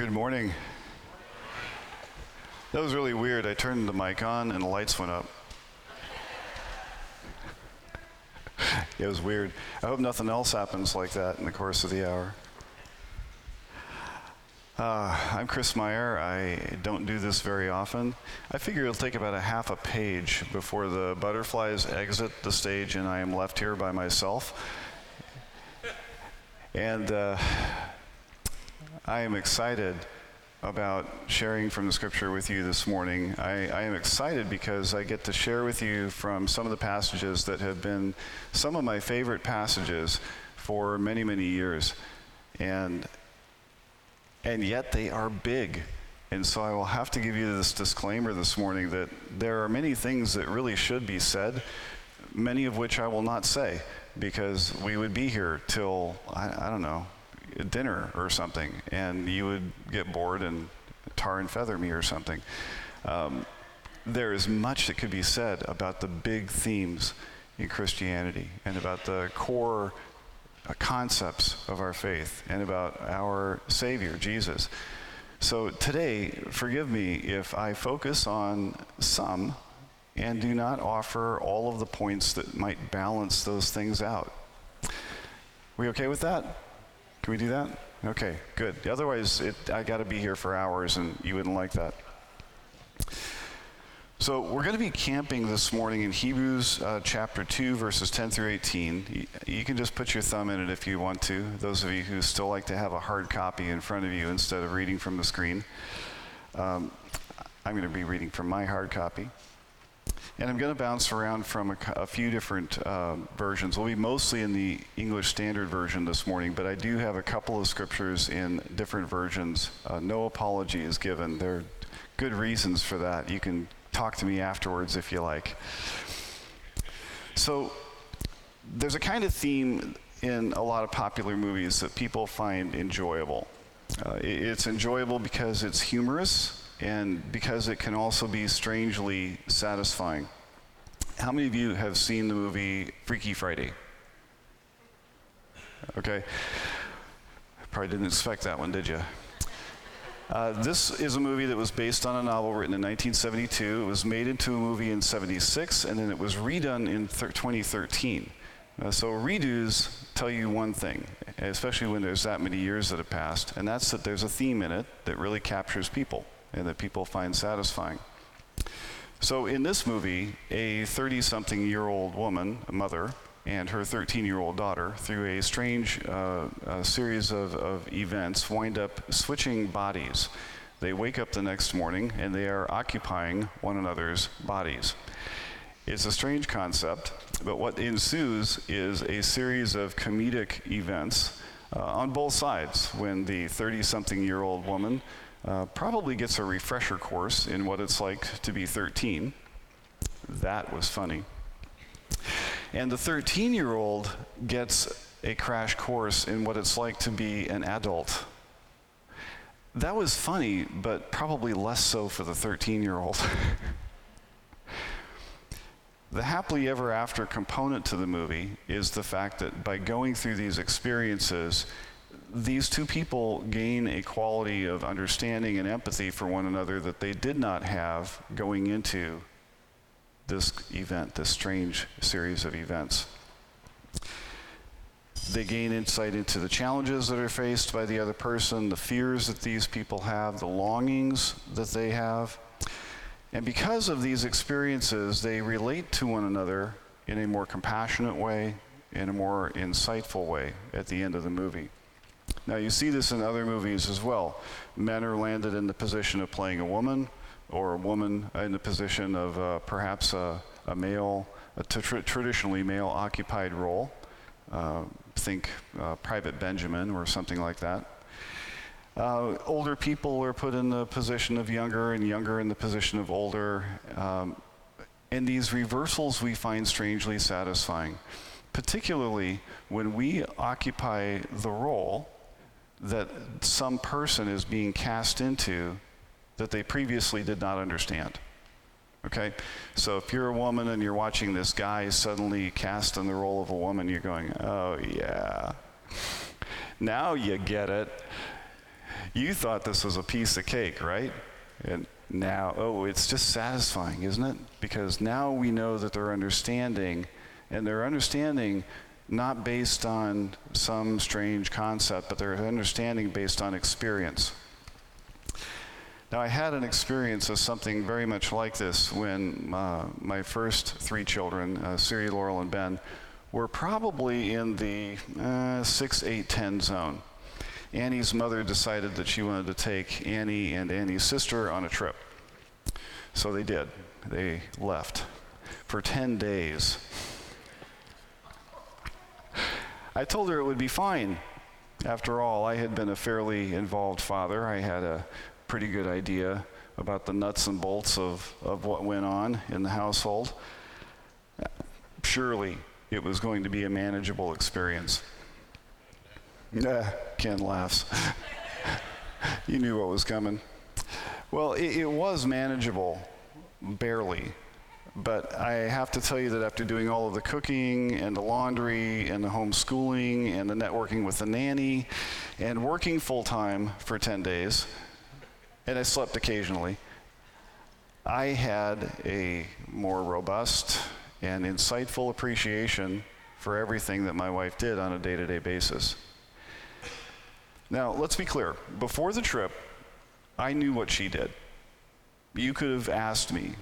Good morning. That was really weird. I turned the mic on and the lights went up. it was weird. I hope nothing else happens like that in the course of the hour. Uh, I'm Chris Meyer. I don't do this very often. I figure it'll take about a half a page before the butterflies exit the stage and I am left here by myself. And uh, I am excited about sharing from the scripture with you this morning. I, I, am excited because I get to share with you from some of the passages that have been some of my favorite passages for many, many years. And and yet they are big. And so I will have to give you this disclaimer this morning that there are many things that really should be said, many of which I will not say because we would be here till, I, I don't know, dinner or something, and you would get bored and tar and feather me or something. Um, there is much that could be said about the big themes in Christianity and about the core uh, concepts of our faith and about our Savior, Jesus. So today, forgive me if I focus on some and do not offer all of the points that might balance those things out. We okay with that? Can we do that? Okay, good. Otherwise, it, I got to be here for hours, and you wouldn't like that. So we're going to be camping this morning in Hebrews uh, chapter 2, verses 10 through 18. You, you, can just put your thumb in it if you want to, those of you who still like to have a hard copy in front of you instead of reading from the screen. Um, I'm going to be reading from my hard copy. And I'm going to bounce around from a, a few different uh, versions. We'll be mostly in the English Standard Version this morning, but I do have a couple of scriptures in different versions. Uh, no apology is given. There are good reasons for that. You can talk to me afterwards if you like. So, there's a kind of theme in a lot of popular movies that people find enjoyable. Uh, it's enjoyable because it's humorous and because it can also be strangely satisfying. How many of you have seen the movie Freaky Friday? Okay. Probably didn't expect that one, did you? Uh, this is a movie that was based on a novel written in 1972. It was made into a movie in 76, and then it was redone in 2013. Uh, so redos tell you one thing, especially when there's that many years that have passed, and that's that there's a theme in it that really captures people and that people find satisfying. So in this movie, a 30-something year old woman, a mother, and her 13 year old daughter, through a strange uh, a series of, of events, wind up switching bodies. They wake up the next morning and they are occupying one another's bodies. It's a strange concept, but what ensues is a series of comedic events uh, on both sides when the 30 something year old woman uh, probably gets a refresher course in what it's like to be 13. That was funny. And the 13 year old gets a crash course in what it's like to be an adult. That was funny, but probably less so for the 13 year old. the happily ever after component to the movie is the fact that by going through these experiences, these two people gain a quality of understanding and empathy for one another that they did not have going into this event, this strange series of events. They gain insight into the challenges that are faced by the other person, the fears that these people have, the longings that they have. And because of these experiences, they relate to one another in a more compassionate way, in a more insightful way at the end of the movie. Now, you see this in other movies as well. Men are landed in the position of playing a woman, or a woman in the position of uh, perhaps a, a, male, a traditionally male occupied role. Uh, think uh, Private Benjamin or something like that. Uh, older people are put in the position of younger, and younger in the position of older. Um, and these reversals we find strangely satisfying, particularly when we occupy the role that some person is being cast into that they previously did not understand. Okay? So if you're a woman and you're watching this guy suddenly cast in the role of a woman, you're going, oh, yeah. Now you get it. you thought this was a piece of cake, right? And now, oh, it's just satisfying, isn't it? Because now we know that they're understanding, and they're understanding not based on some strange concept, but they're understanding based on experience. Now, I had an experience of something very much like this when uh, my first three children, uh, Siri, Laurel, and Ben, were probably in the uh, 6, 8, 10 zone. Annie's mother decided that she wanted to take Annie and Annie's sister on a trip. So they did. They left for 10 days. I told her it would be fine. After all, I had been a fairly involved father. I had a pretty good idea about the nuts and bolts of, of what went on in the household. Surely it was going to be a manageable experience. Yeah, Ken laughs. you knew what was coming. Well, it, it, was manageable, barely. But I have to tell you that after doing all of the cooking and the laundry and the homeschooling and the networking with the nanny and working full time for 10 days, and I slept occasionally, I had a more robust and insightful appreciation for everything that my wife did on a day to day basis. Now, let's be clear. Before the trip, I knew what she did. You could have asked me,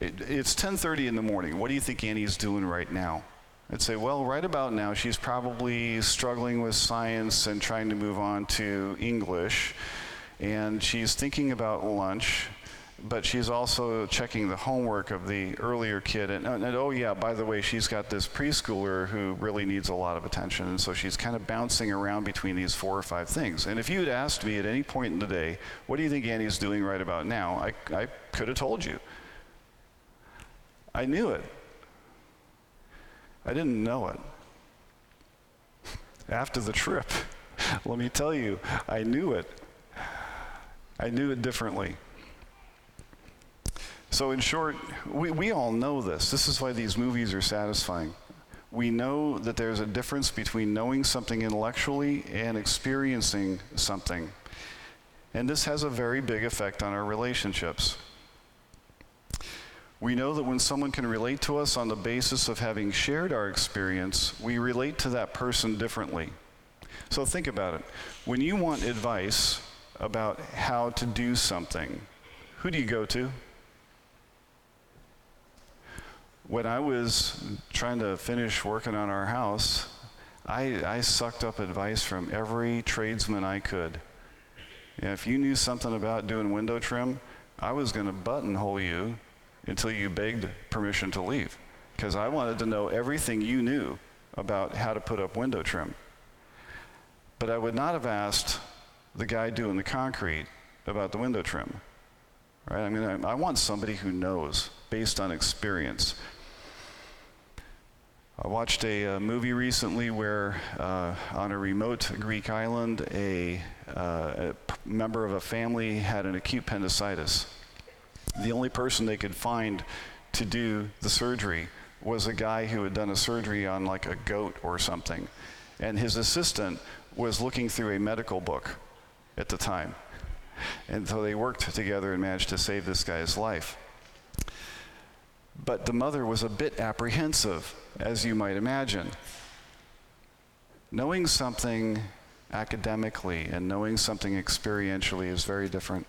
it, it's 10:30 in the morning. What do you think Annie's doing right now? I'd say, well, right about now, she's probably struggling with science and trying to move on to English. And she's thinking about lunch but she's also checking the homework of the earlier kid. And, and, oh, yeah, by the way, she's got this preschooler who really needs a lot of attention. And so she's kind of bouncing around between these four or five things. And if you had asked me at any point in the day, what do you think Annie's doing right about now? I, I could have told you. I knew it. I didn't know it. After the trip, let me tell you, I knew it. I knew it differently. So, in short, we, we all know this. This is why these movies are satisfying. We know that there's a difference between knowing something intellectually and experiencing something. And this has a very big effect on our relationships. We know that when someone can relate to us on the basis of having shared our experience, we relate to that person differently. So think about it. When you want advice about how to do something, who do you go to? when I was trying to finish working on our house, I, I sucked up advice from every tradesman I could. If you knew something about doing window trim, I was going to buttonhole you until you begged permission to leave. Because I wanted to know everything you knew about how to put up window trim. But I would not have asked the guy doing the concrete about the window trim. Right? I mean, I, I want somebody who knows based on experience. I watched a, a, movie recently where, uh, on a remote Greek island, a, uh, a member of a family had an acute appendicitis. The only person they could find to do the surgery was a guy who had done a surgery on like a goat or something. And his assistant was looking through a medical book at the time. And so they worked together and managed to save this guy's life. But the mother was a bit apprehensive as you might imagine. Knowing something academically and knowing something experientially is very different.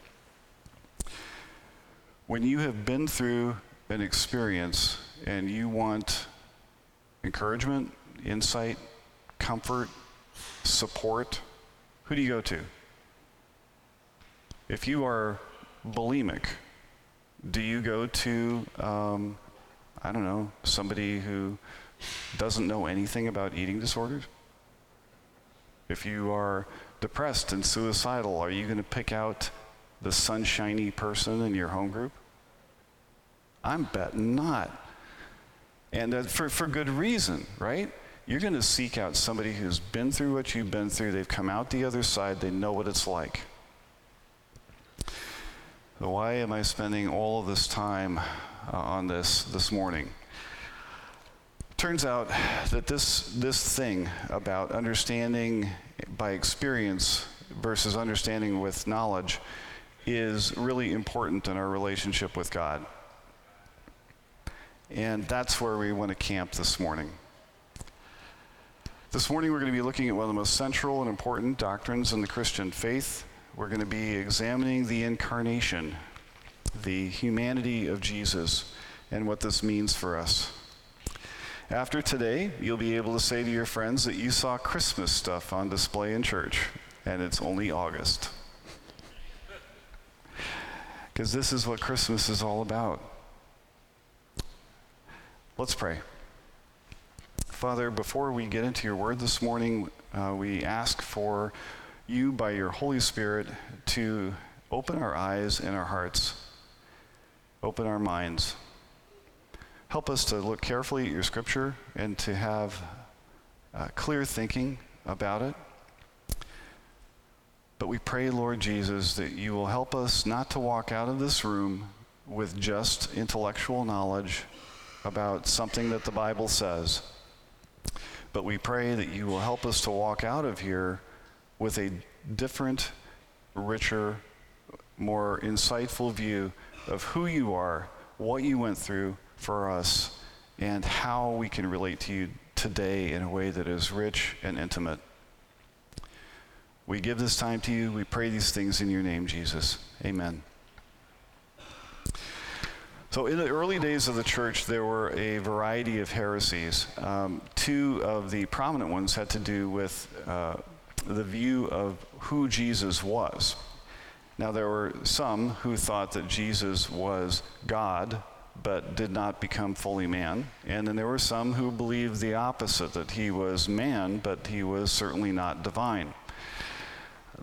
When you have been through an experience and you want encouragement, insight, comfort, support, who do you go to? If you are bulimic, do you go to um, I don't know, somebody who doesn't know anything about eating disorders? If you are depressed and suicidal, are you going to pick out the sunshiny person in your home group? I'm betting not. And uh, for, for good reason, right? You're going to seek out somebody who's been through what you've been through. They've come out the other side. They know what it's like. Why am I spending all of this time uh, on this this morning. Turns out that this, this thing about understanding by experience versus understanding with knowledge is really important in our relationship with God. And that's where we want to camp this morning. This morning, we're going to be looking at one of the most central and important doctrines in the Christian faith. We're going to be examining the incarnation, the humanity of Jesus, and what this means for us. After today, you'll be able to say to your friends that you saw Christmas stuff on display in church, and it's only August. Because this is what Christmas is all about. Let's pray. Father, before we get into your word this morning, uh, we ask for you, by your Holy Spirit, to open our eyes and our hearts, open our minds. Help us to look carefully at your scripture and to have uh, clear thinking about it. But we pray, Lord Jesus, that you will help us not to walk out of this room with just intellectual knowledge about something that the Bible says but we pray that you will help us to walk out of here with a different, richer, more insightful view of who you are, what you went through for us, and how we can relate to you today in a way that is rich and intimate. We give this time to you. We pray these things in your name, Jesus. Amen. So, in the early days of the church, there were a variety of heresies. Um, two of the prominent ones had to do with uh, the view of who Jesus was. Now, there were some who thought that Jesus was God, but did not become fully man. And then there were some who believed the opposite, that he was man, but he was certainly not divine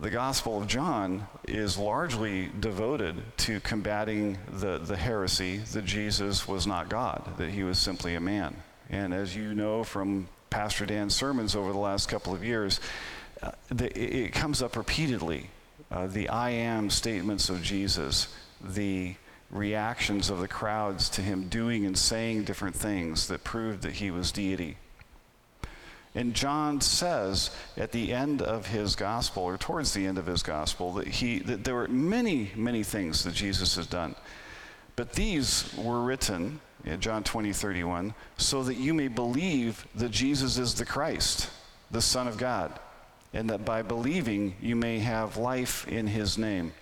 the Gospel of John is largely devoted to combating the, the heresy that Jesus was not God, that he was simply a man. And as you know from Pastor Dan's sermons over the last couple of years, uh, the, it comes up repeatedly. Uh, the I am statements of Jesus, the reactions of the crowds to him doing and saying different things that proved that he was deity. And John says at the end of his gospel, or towards the end of his gospel, that, he, that there were many, many things that Jesus has done. But these were written, in John 20, 31, so that you may believe that Jesus is the Christ, the Son of God, and that by believing you may have life in his name.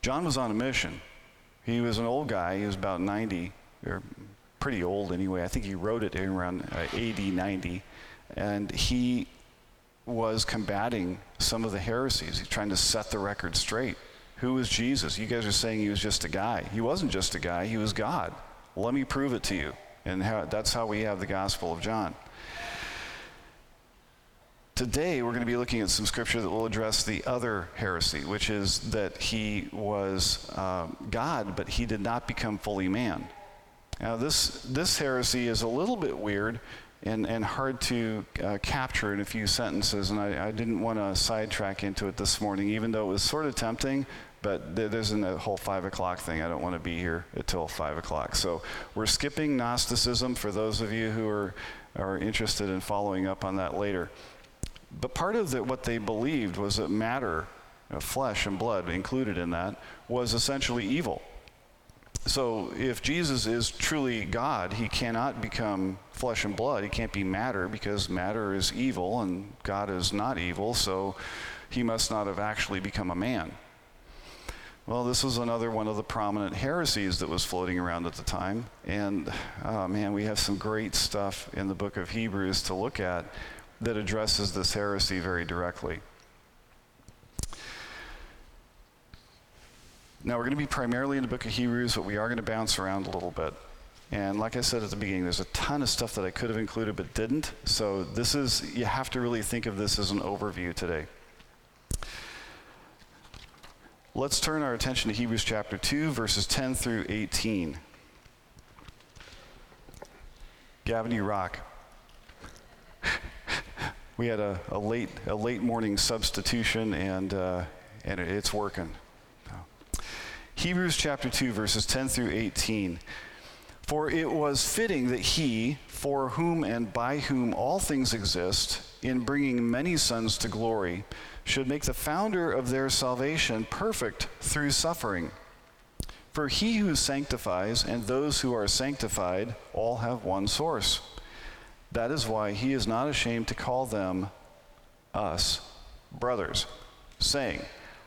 John was on a mission. He was an old guy, he was about 90, or pretty old anyway. I think he wrote it around uh, AD 90. And he was combating some of the heresies. He's trying to set the record straight. Who was Jesus? You guys are saying he was just a guy. He wasn't just a guy, he was God. Let me prove it to you. And how, that's how we have the Gospel of John. Today, we're going to be looking at some scripture that will address the other heresy, which is that he was uh, God, but he did not become fully man. Now, this, this heresy is a little bit weird and, and hard to uh, capture in a few sentences, and I, I didn't want to sidetrack into it this morning, even though it was sort of tempting. But there's a whole five o'clock thing. I don't want to be here until five o'clock. So we're skipping Gnosticism for those of you who are, are interested in following up on that later. But part of the, what they believed was that matter, you know, flesh and blood included in that, was essentially evil. So if Jesus is truly God, he cannot become flesh and blood. He can't be matter because matter is evil and God is not evil, so he must not have actually become a man. Well, this was another one of the prominent heresies that was floating around at the time. And oh man, we have some great stuff in the book of Hebrews to look at that addresses this heresy very directly. Now, we're going to be primarily in the book of Hebrews, but we are going to bounce around a little bit. And like I said at the beginning, there's a ton of stuff that I could have included but didn't. So this is, you have to really think of this as an overview today. Let's turn our attention to Hebrews chapter 2, verses 10 through 18. Gavin, you rock. we had a, a, late, a late morning substitution, and, uh, and it's working. Hebrews chapter 2, verses 10 through 18. For it was fitting that he, for whom and by whom all things exist, in bringing many sons to glory, should make the founder of their salvation perfect through suffering. For he who sanctifies and those who are sanctified all have one source. That is why he is not ashamed to call them, us, brothers, saying,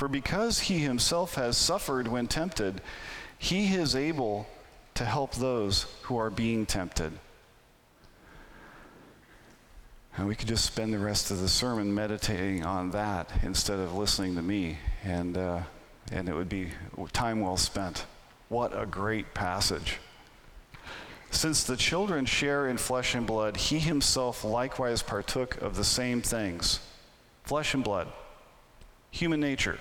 For because he himself has suffered when tempted, he is able to help those who are being tempted. And we could just spend the rest of the sermon meditating on that instead of listening to me, and, uh, and it would be time well spent. What a great passage. Since the children share in flesh and blood, he himself likewise partook of the same things flesh and blood, human nature.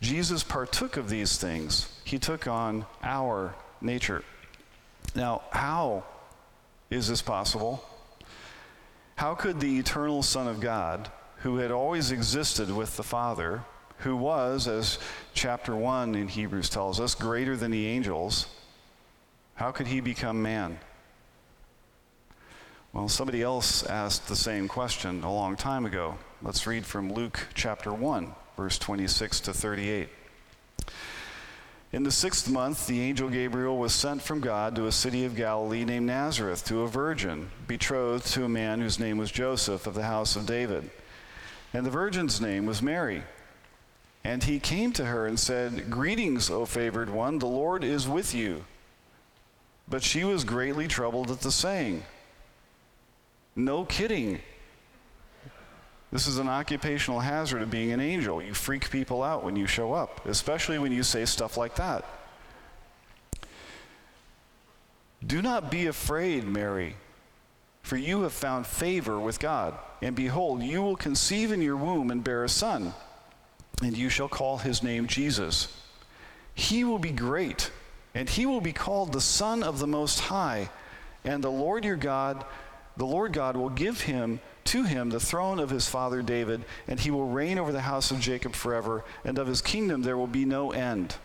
Jesus partook of these things, he took on our nature. Now, how is this possible? How could the eternal Son of God, who had always existed with the Father, who was, as chapter 1 in Hebrews tells us, greater than the angels, how could he become man? Well, somebody else asked the same question a long time ago. Let's read from Luke chapter 1, verse 26 to 38. In the sixth month, the angel Gabriel was sent from God to a city of Galilee named Nazareth to a virgin, betrothed to a man whose name was Joseph of the house of David. And the virgin's name was Mary. And he came to her and said, Greetings, O favored one, the Lord is with you. But she was greatly troubled at the saying. No kidding. This is an occupational hazard of being an angel. You freak people out when you show up, especially when you say stuff like that. Do not be afraid, Mary, for you have found favor with God. And behold, you will conceive in your womb and bear a son, and you shall call his name Jesus. He will be great, and he will be called the Son of the Most High, and the Lord your God, the Lord God will give him to him the throne of his father David, and he will reign over the house of Jacob forever, and of his kingdom there will be no end.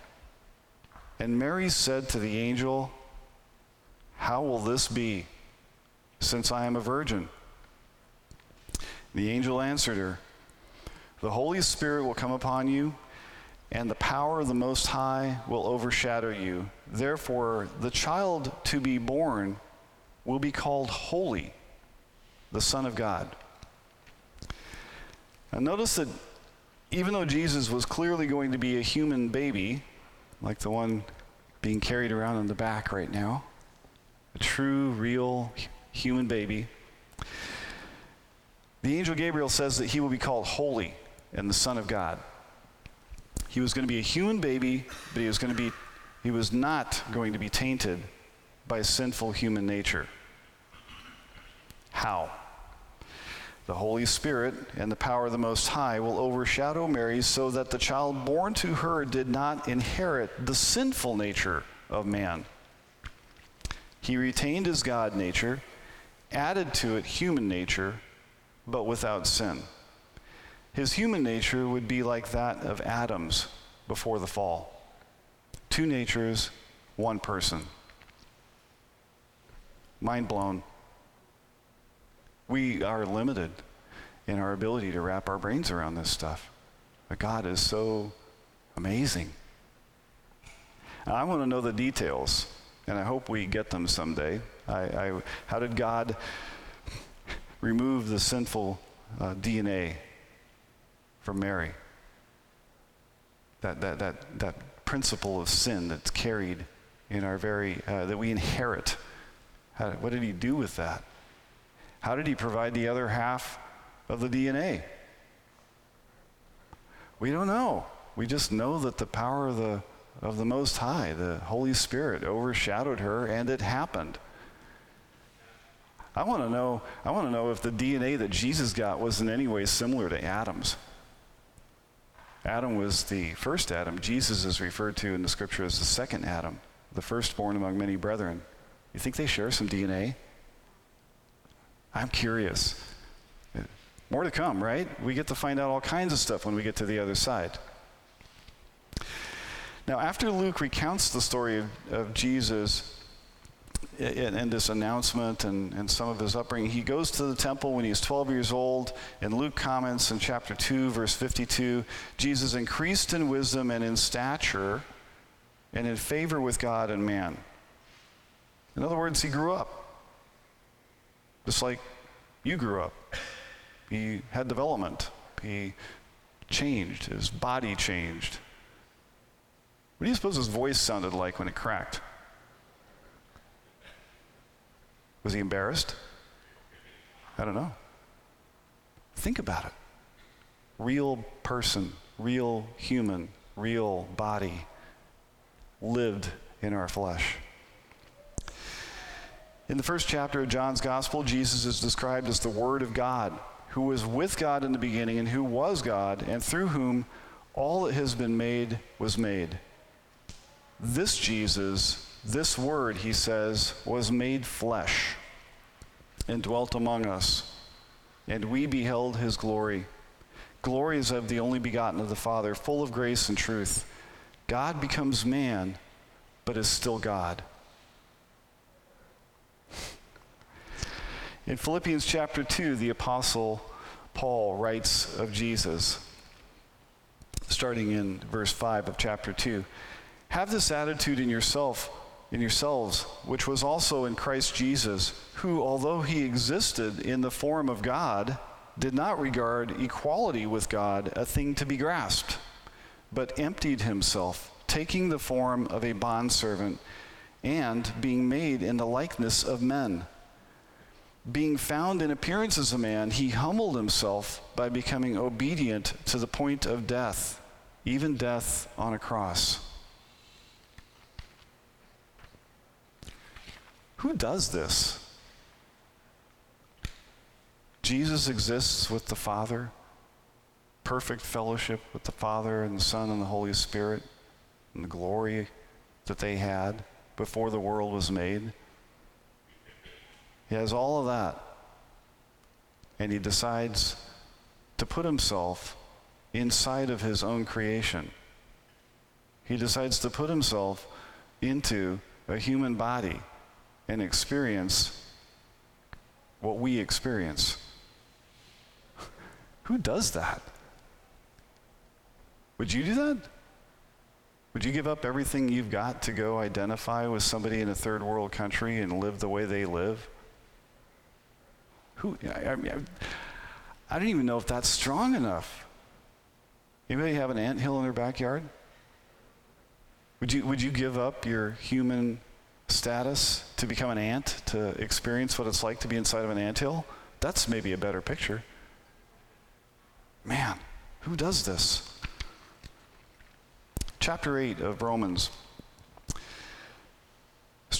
And Mary said to the angel, How will this be, since I am a virgin? The angel answered her, The Holy Spirit will come upon you, and the power of the Most High will overshadow you. Therefore, the child to be born will be called holy the Son of God. Now, notice that even though Jesus was clearly going to be a human baby, like the one being carried around in the back right now, a true, real human baby, the angel Gabriel says that he will be called holy and the Son of God. He was going to be a human baby, but he was going to be he was not going to be tainted by sinful human nature. How? The Holy Spirit and the power of the Most High will overshadow Mary so that the child born to her did not inherit the sinful nature of man. He retained his God nature, added to it human nature, but without sin. His human nature would be like that of Adam's before the fall. Two natures, one person. Mind blown. We are limited in our ability to wrap our brains around this stuff. But God is so amazing. I want to know the details, and I hope we get them someday. I, I, how did God remove the sinful uh, DNA? from Mary. That, that, that, that principle of sin that's carried in our very, uh, that we inherit. How, what did he do with that? How did he provide the other half of the DNA? We don't know. We just know that the power of the, of the Most High, the Holy Spirit, overshadowed her, and it happened. I want to know. I want to know if the DNA that Jesus got was in any way similar to Adam's. Adam was the first Adam. Jesus is referred to in the Scripture as the second Adam, the firstborn among many brethren. You think they share some DNA? I'm curious. More to come, right? We get to find out all kinds of stuff when we get to the other side. Now, after Luke recounts the story of, of Jesus and, and, this announcement and, and some of his upbringing, he goes to the temple when he's 12 years old. And Luke comments in chapter 2, verse 52 Jesus increased in wisdom and in stature and in favor with God and man. In other words, he grew up. Just like you grew up. He had development. He changed. His body changed. What do you suppose his voice sounded like when it cracked? Was he embarrassed? I don't know. Think about it. Real person, real human, real body lived in our flesh. In the first chapter of John's Gospel, Jesus is described as the Word of God, who was with God in the beginning and who was God, and through whom all that has been made was made. This Jesus, this Word, he says, was made flesh and dwelt among us, and we beheld his glory. Glory is of the only begotten of the Father, full of grace and truth. God becomes man, but is still God. In Philippians chapter 2, the Apostle Paul writes of Jesus, starting in verse 5 of chapter 2 Have this attitude in yourself, in yourselves, which was also in Christ Jesus, who, although he existed in the form of God, did not regard equality with God a thing to be grasped, but emptied himself, taking the form of a bondservant, and being made in the likeness of men being found in appearance as a man, he humbled himself by becoming obedient to the point of death, even death on a cross. Who does this? Jesus exists with the Father, perfect fellowship with the Father and the Son and the Holy Spirit, and the glory that they had before the world was made. He has all of that. And he decides to put himself inside of his own creation. He decides to put himself into a human body and experience what we experience. Who does that? Would you do that? Would you give up everything you've got to go identify with somebody in a third world country and live the way they live? Who, I, I, I don't even know if that's strong enough. Anybody have an ant hill in their backyard? Would you, would you give up your human status to become an ant, to experience what it's like to be inside of an ant hill? That's maybe a better picture. Man, who does this? Chapter 8 of Romans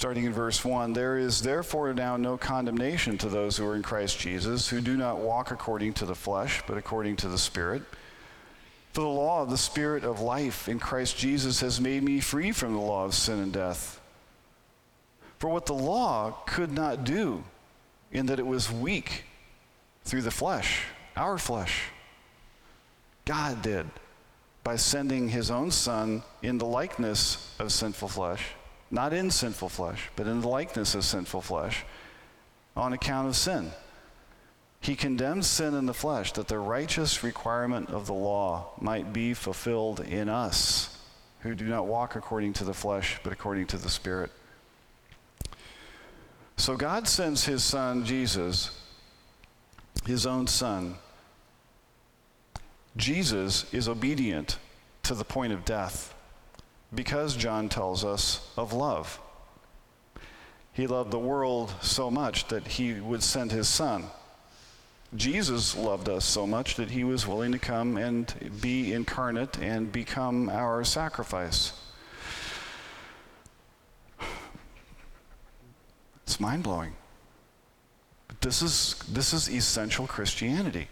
starting in verse 1 There is therefore now no condemnation to those who are in Christ Jesus, who do not walk according to the flesh, but according to the Spirit. For the law of the Spirit of life in Christ Jesus has made me free from the law of sin and death. For what the law could not do, in that it was weak through the flesh, our flesh, God did by sending his own Son in the likeness of sinful flesh not in sinful flesh, but in the likeness of sinful flesh, on account of sin. He condemned sin in the flesh that the righteous requirement of the law might be fulfilled in us who do not walk according to the flesh, but according to the Spirit. So God sends his son, Jesus, his own son, Jesus is obedient to the point of death because John tells us of love. He loved the world so much that he would send his son. Jesus loved us so much that he was willing to come and be incarnate and become our sacrifice. It's mind blowing. This is, this is essential Christianity.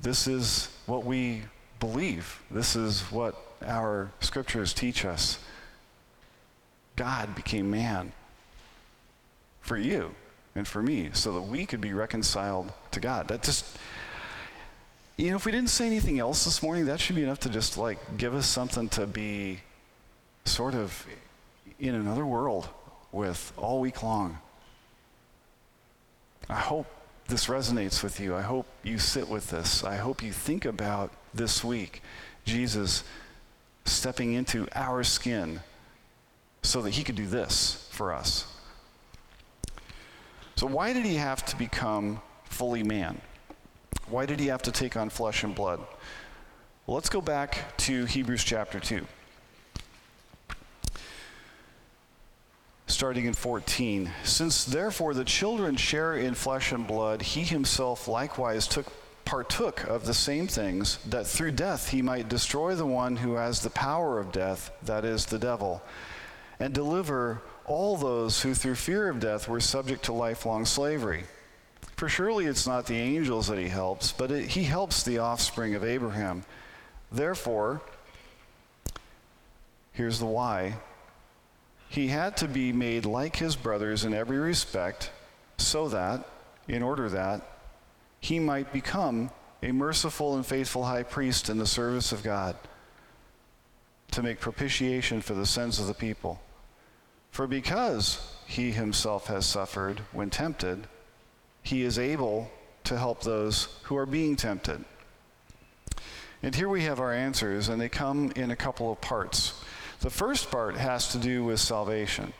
This is what we believe. This is what our scriptures teach us. God became man for you and for me so that we could be reconciled to God. That just, you know, if we didn't say anything else this morning, that should be enough to just like give us something to be sort of in another world with all week long. I hope this resonates with you. I hope you sit with this. I hope you think about this week Jesus stepping into our skin so that he could do this for us. So, why did he have to become fully man? Why did he have to take on flesh and blood? Well, let's go back to Hebrews chapter 2. Starting in 14. Since therefore the children share in flesh and blood, he himself likewise took partook of the same things, that through death he might destroy the one who has the power of death, that is, the devil, and deliver all those who through fear of death were subject to lifelong slavery. For surely it's not the angels that he helps, but it, he helps the offspring of Abraham. Therefore, here's the why. He had to be made like his brothers in every respect, so that, in order that, he might become a merciful and faithful high priest in the service of God to make propitiation for the sins of the people. For because he himself has suffered when tempted, he is able to help those who are being tempted. And here we have our answers, and they come in a couple of parts. The first part has to do with salvation,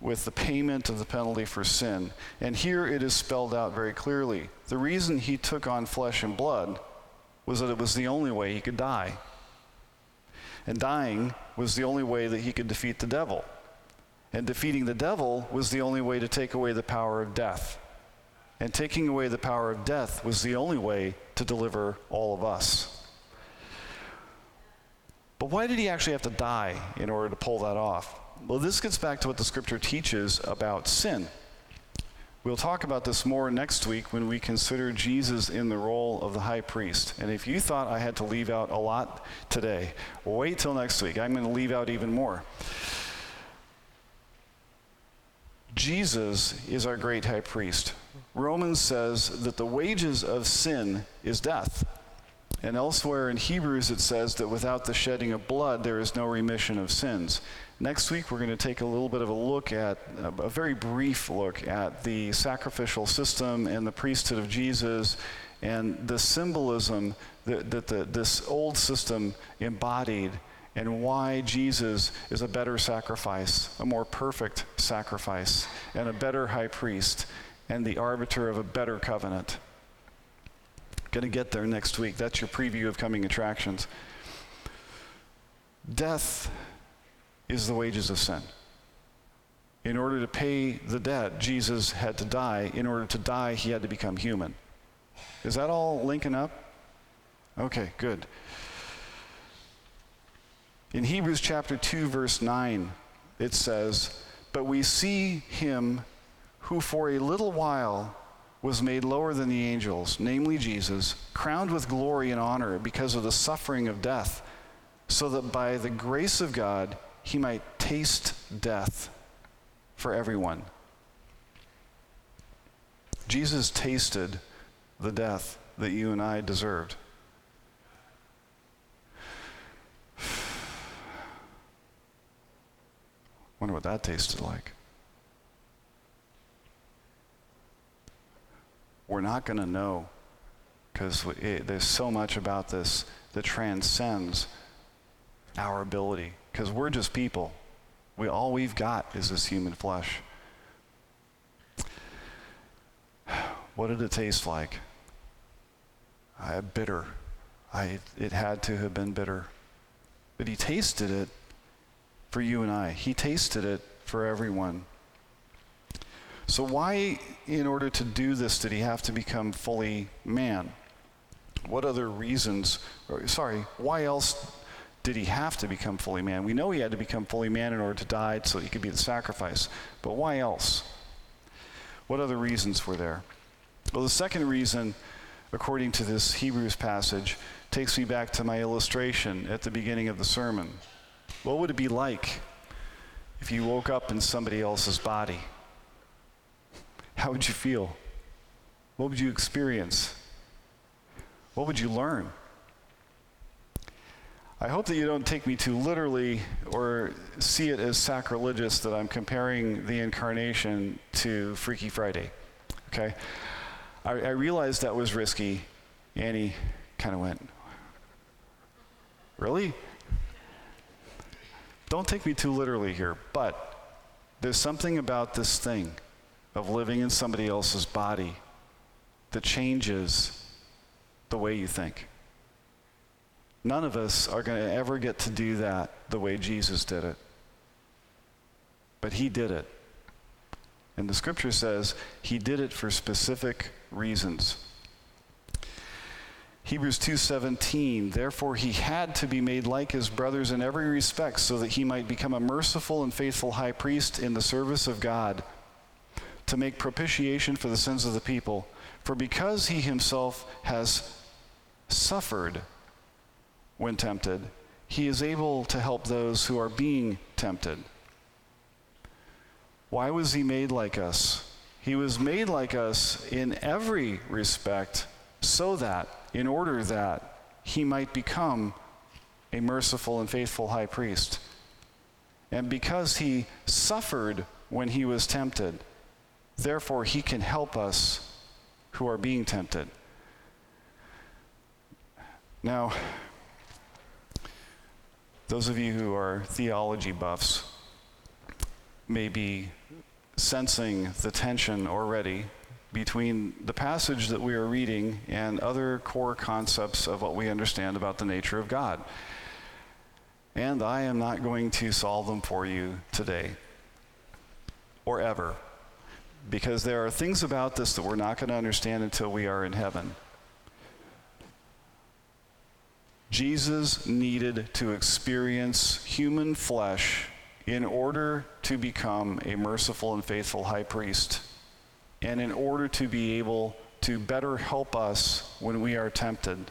with the payment of the penalty for sin. And here it is spelled out very clearly. The reason he took on flesh and blood was that it was the only way he could die. And dying was the only way that he could defeat the devil. And defeating the devil was the only way to take away the power of death. And taking away the power of death was the only way to deliver all of us. But why did he actually have to die in order to pull that off? Well, this gets back to what the scripture teaches about sin. We'll talk about this more next week when we consider Jesus in the role of the high priest. And if you thought I had to leave out a lot today, wait till next week. I'm going to leave out even more. Jesus is our great high priest. Romans says that the wages of sin is death. And elsewhere in Hebrews, it says that without the shedding of blood, there is no remission of sins. Next week, we're going to take a little bit of a look at, a very brief look at the sacrificial system and the priesthood of Jesus and the symbolism that, that the, this old system embodied and why Jesus is a better sacrifice, a more perfect sacrifice, and a better high priest, and the arbiter of a better covenant. Going to get there next week. That's your preview of coming attractions. Death is the wages of sin. In order to pay the debt, Jesus had to die. In order to die, he had to become human. Is that all linking up? Okay, good. In Hebrews chapter 2, verse 9, it says, But we see him who for a little while was made lower than the angels, namely Jesus, crowned with glory and honor because of the suffering of death, so that by the grace of God he might taste death for everyone. Jesus tasted the death that you and I deserved. Wonder what that tasted like. We're not going to know because there's so much about this that transcends our ability because we're just people. We all we've got is this human flesh. What did it taste like? I bitter. I, it had to have been bitter. But he tasted it for you and I. He tasted it for everyone. So, why, in order to do this, did he have to become fully man? What other reasons, or, sorry, why else did he have to become fully man? We know he had to become fully man in order to die so he could be the sacrifice. But why else? What other reasons were there? Well, the second reason, according to this Hebrews passage, takes me back to my illustration at the beginning of the sermon. What would it be like if you woke up in somebody else's body? How would you feel? What would you experience? What would you learn? I hope that you don't take me too literally or see it as sacrilegious that I'm comparing the incarnation to Freaky Friday. Okay? I, I realized that was risky. Annie kind of went, Really? Don't take me too literally here, but there's something about this thing of living in somebody else's body that changes the way you think. None of us are going to ever get to do that the way Jesus did it. But he did it. And the scripture says he did it for specific reasons. Hebrews 2:17 Therefore he had to be made like his brothers in every respect so that he might become a merciful and faithful high priest in the service of God to make propitiation for the sins of the people for because he himself has suffered when tempted, he is able to help those who are being tempted. Why was he made like us? He was made like us in every respect so that, in order that, he might become a merciful and faithful high priest. And because he suffered when he was tempted, therefore he can help us who are being tempted. Now, those of you who are theology buffs may be sensing the tension already between the passage that we are reading and other core concepts of what we understand about the nature of God. And I am not going to solve them for you today or ever, because there are things about this that we're not going to understand until we are in heaven. Jesus needed to experience human flesh in order to become a merciful and faithful high priest, and in order to be able to better help us when we are tempted.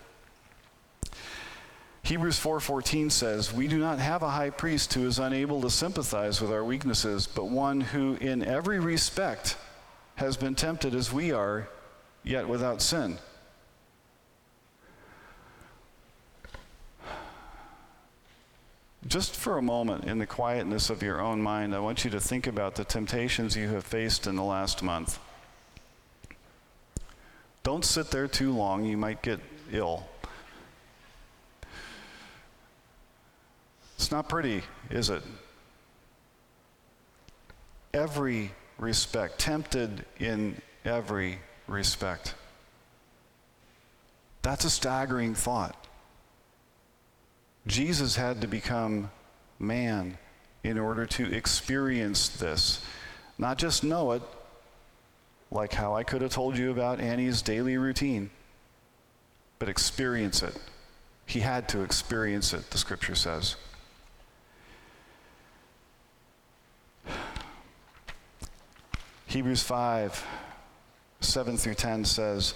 Hebrews 4:14 says, "We do not have a high priest who is unable to sympathize with our weaknesses, but one who in every respect has been tempted as we are, yet without sin." Just for a moment, in the quietness of your own mind, I want you to think about the temptations you have faced in the last month. Don't sit there too long, you might get ill. It's not pretty, is it? Every respect, tempted in every respect. That's a staggering thought. Jesus had to become man in order to experience this. Not just know it, like how I could have told you about Annie's daily routine, but experience it. He had to experience it, the scripture says. Hebrews 5 7 through 10 says,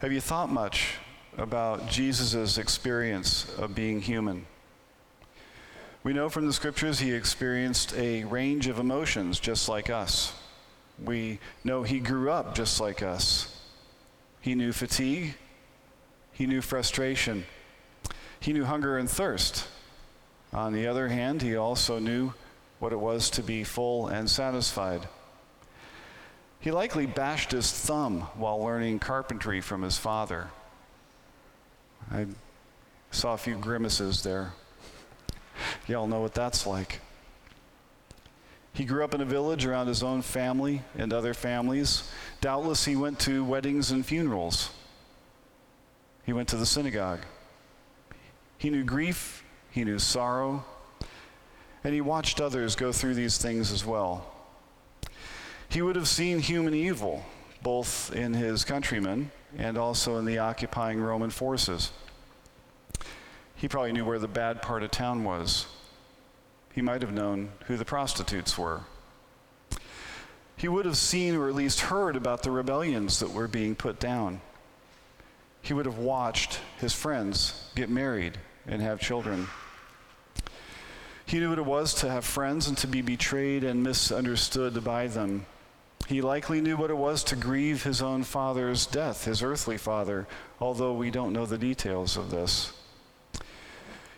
Have you thought much about Jesus' experience of being human? We know from the scriptures he experienced a range of emotions just like us. We know he grew up just like us. He knew fatigue. He knew frustration. He knew hunger and thirst. On the other hand, he also knew what it was to be full and satisfied. He likely bashed his thumb while learning carpentry from his father. I saw a few grimaces there. Y'all know what that's like. He grew up in a village around his own family and other families. Doubtless, he went to weddings and funerals. He went to the synagogue. He knew grief, he knew sorrow, and he watched others go through these things as well. He would have seen human evil, both in his countrymen and also in the occupying Roman forces. He probably knew where the bad part of town was. He might have known who the prostitutes were. He would have seen or at least heard about the rebellions that were being put down. He would have watched his friends get married and have children. He knew what it was to have friends and to be betrayed and misunderstood by them. He likely knew what it was to grieve his own father's death, his earthly father, although we don't know the details of this.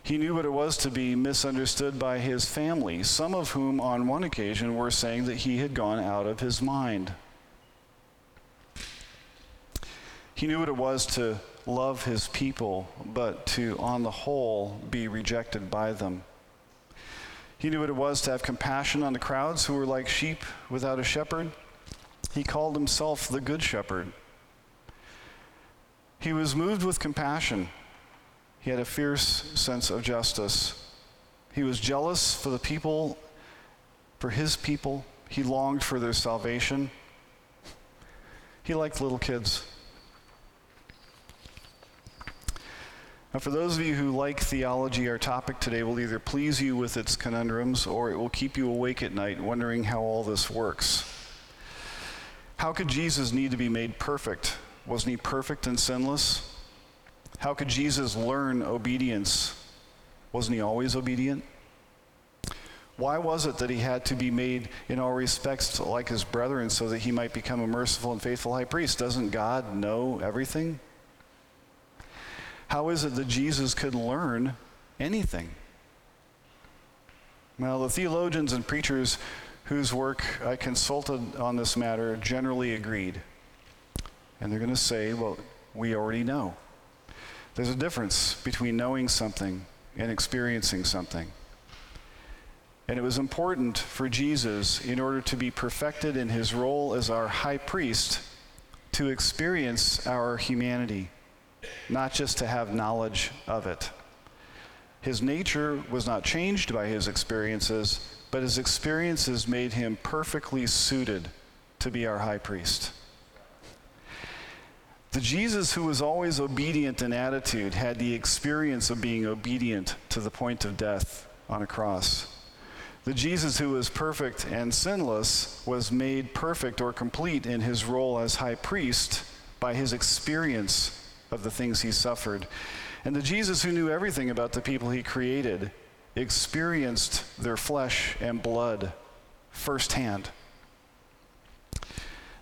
He knew what it was to be misunderstood by his family, some of whom on one occasion were saying that he had gone out of his mind. He knew what it was to love his people, but to, on the whole, be rejected by them. He knew what it was to have compassion on the crowds who were like sheep without a shepherd. He called himself the Good Shepherd. He was moved with compassion he had a fierce sense of justice. He was jealous for the people, for his people. He longed for their salvation. He liked little kids. Now, for those of you who like theology, our topic today will either please you with its conundrums or it will keep you awake at night wondering how all this works. How could Jesus need to be made perfect? Wasn't he perfect and sinless? How could Jesus learn obedience? Wasn't he always obedient? Why was it that he had to be made in all respects like his brethren so that he might become a merciful and faithful high priest? Doesn't God know everything? How is it that Jesus could learn anything? Well, the theologians and preachers whose work I consulted on this matter generally agreed. And they're going to say, well, we already know. There's a difference between knowing something and experiencing something. And it was important for Jesus, in order to be perfected in his role as our high priest, to experience our humanity, not just to have knowledge of it. His nature was not changed by his experiences, but his experiences made him perfectly suited to be our high priest. The Jesus who was always obedient in attitude had the experience of being obedient to the point of death on a cross. The Jesus who was perfect and sinless was made perfect or complete in his role as high priest by his experience of the things he suffered. And the Jesus who knew everything about the people he created experienced their flesh and blood firsthand.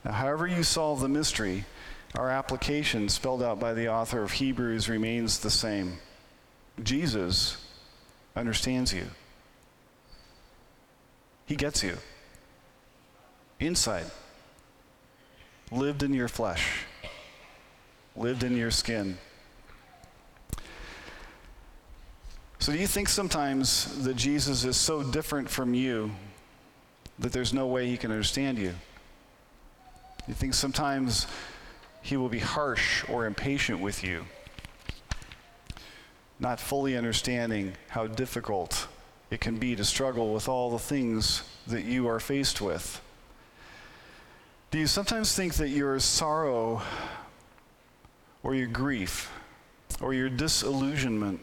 Now, however, you solve the mystery, our application, spelled out by the author of Hebrews, remains the same. Jesus understands you, He gets you. Inside, lived in your flesh, lived in your skin. So, do you think sometimes that Jesus is so different from you that there's no way he can understand you? You think sometimes he will be harsh or impatient with you, not fully understanding how difficult it can be to struggle with all the things that you are faced with. Do you sometimes think that your sorrow or your grief or your disillusionment,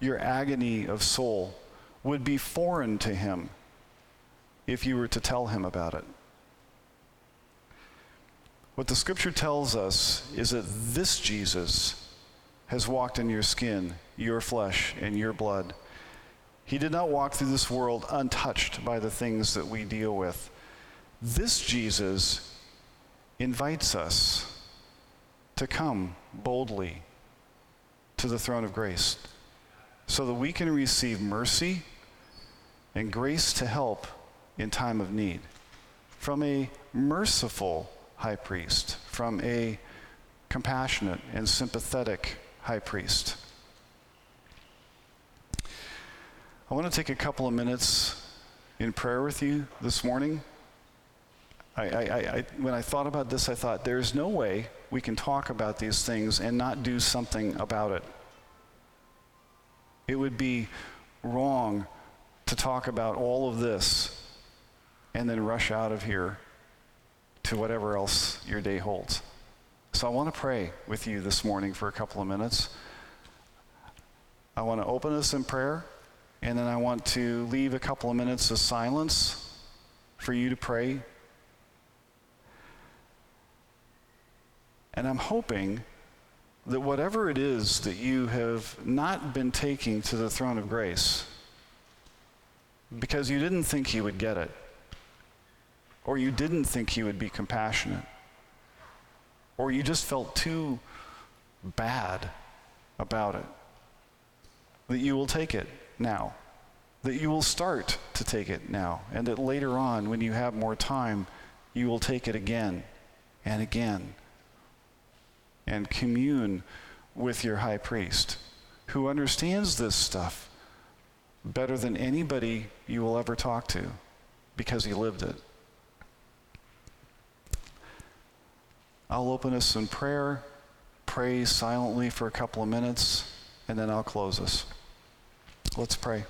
your agony of soul, would be foreign to him if you were to tell him about it? What the scripture tells us is that this Jesus has walked in your skin, your flesh, and your blood. He did not walk through this world untouched by the things that we deal with. This Jesus invites us to come boldly to the throne of grace so that we can receive mercy and grace to help in time of need from a merciful high priest, from a compassionate and sympathetic high priest. I want to take a couple of minutes in prayer with you this morning. I, I, I, when I thought about this, I thought there's no way we can talk about these things and not do something about it. It would be wrong to talk about all of this and then rush out of here to whatever else your day holds. So I want to pray with you this morning for a couple of minutes. I want to open us in prayer, and then I want to leave a couple of minutes of silence for you to pray. And I'm hoping that whatever it is that you have not been taking to the throne of grace, because you didn't think he would get it, or you didn't think he would be compassionate, or you just felt too bad about it, that you will take it now, that you will start to take it now, and that later on, when you have more time, you will take it again and again and commune with your high priest who understands this stuff better than anybody you will ever talk to because he lived it. I'll open us in prayer, pray silently for a couple of minutes, and then I'll close us. Let's pray.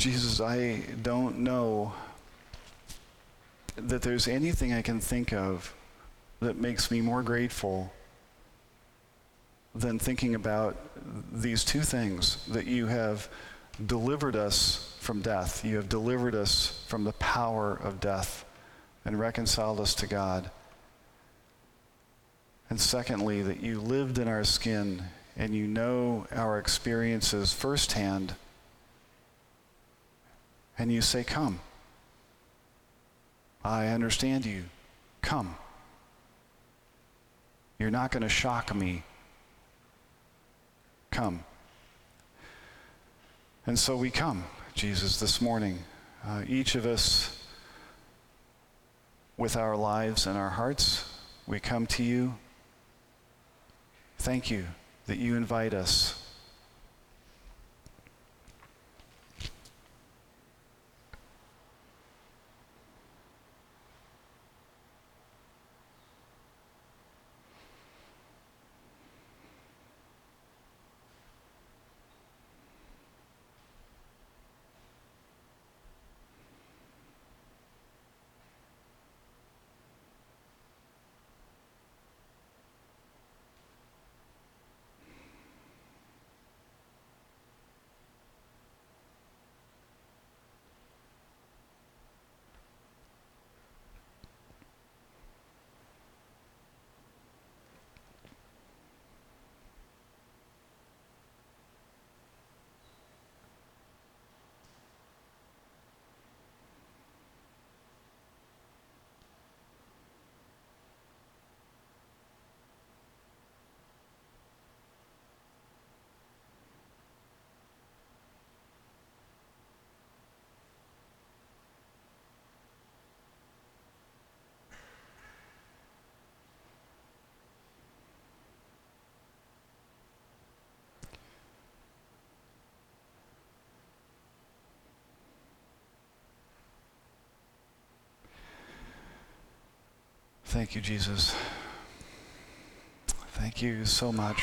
Jesus, I don't know that there's anything I can think of that makes me more grateful than thinking about these two things that you have delivered us from death. You have delivered us from the power of death and reconciled us to God. And secondly, that you lived in our skin and you know our experiences firsthand. And you say, Come. I understand you. Come. You're not going to shock me. Come. And so we come, Jesus, this morning, uh, each of us with our lives and our hearts, we come to you. Thank you that you invite us Thank you, Jesus. Thank you so much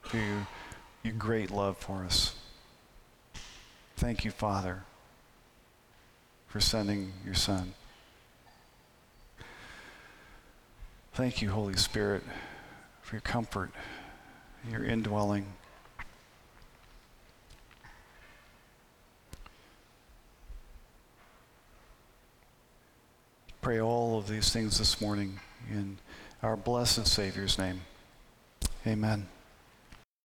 for your, your great love for us. Thank you, Father, for sending your Son. Thank you, Holy Spirit, for your comfort, your indwelling. Pray all of these things this morning in our blessed Savior's name. Amen.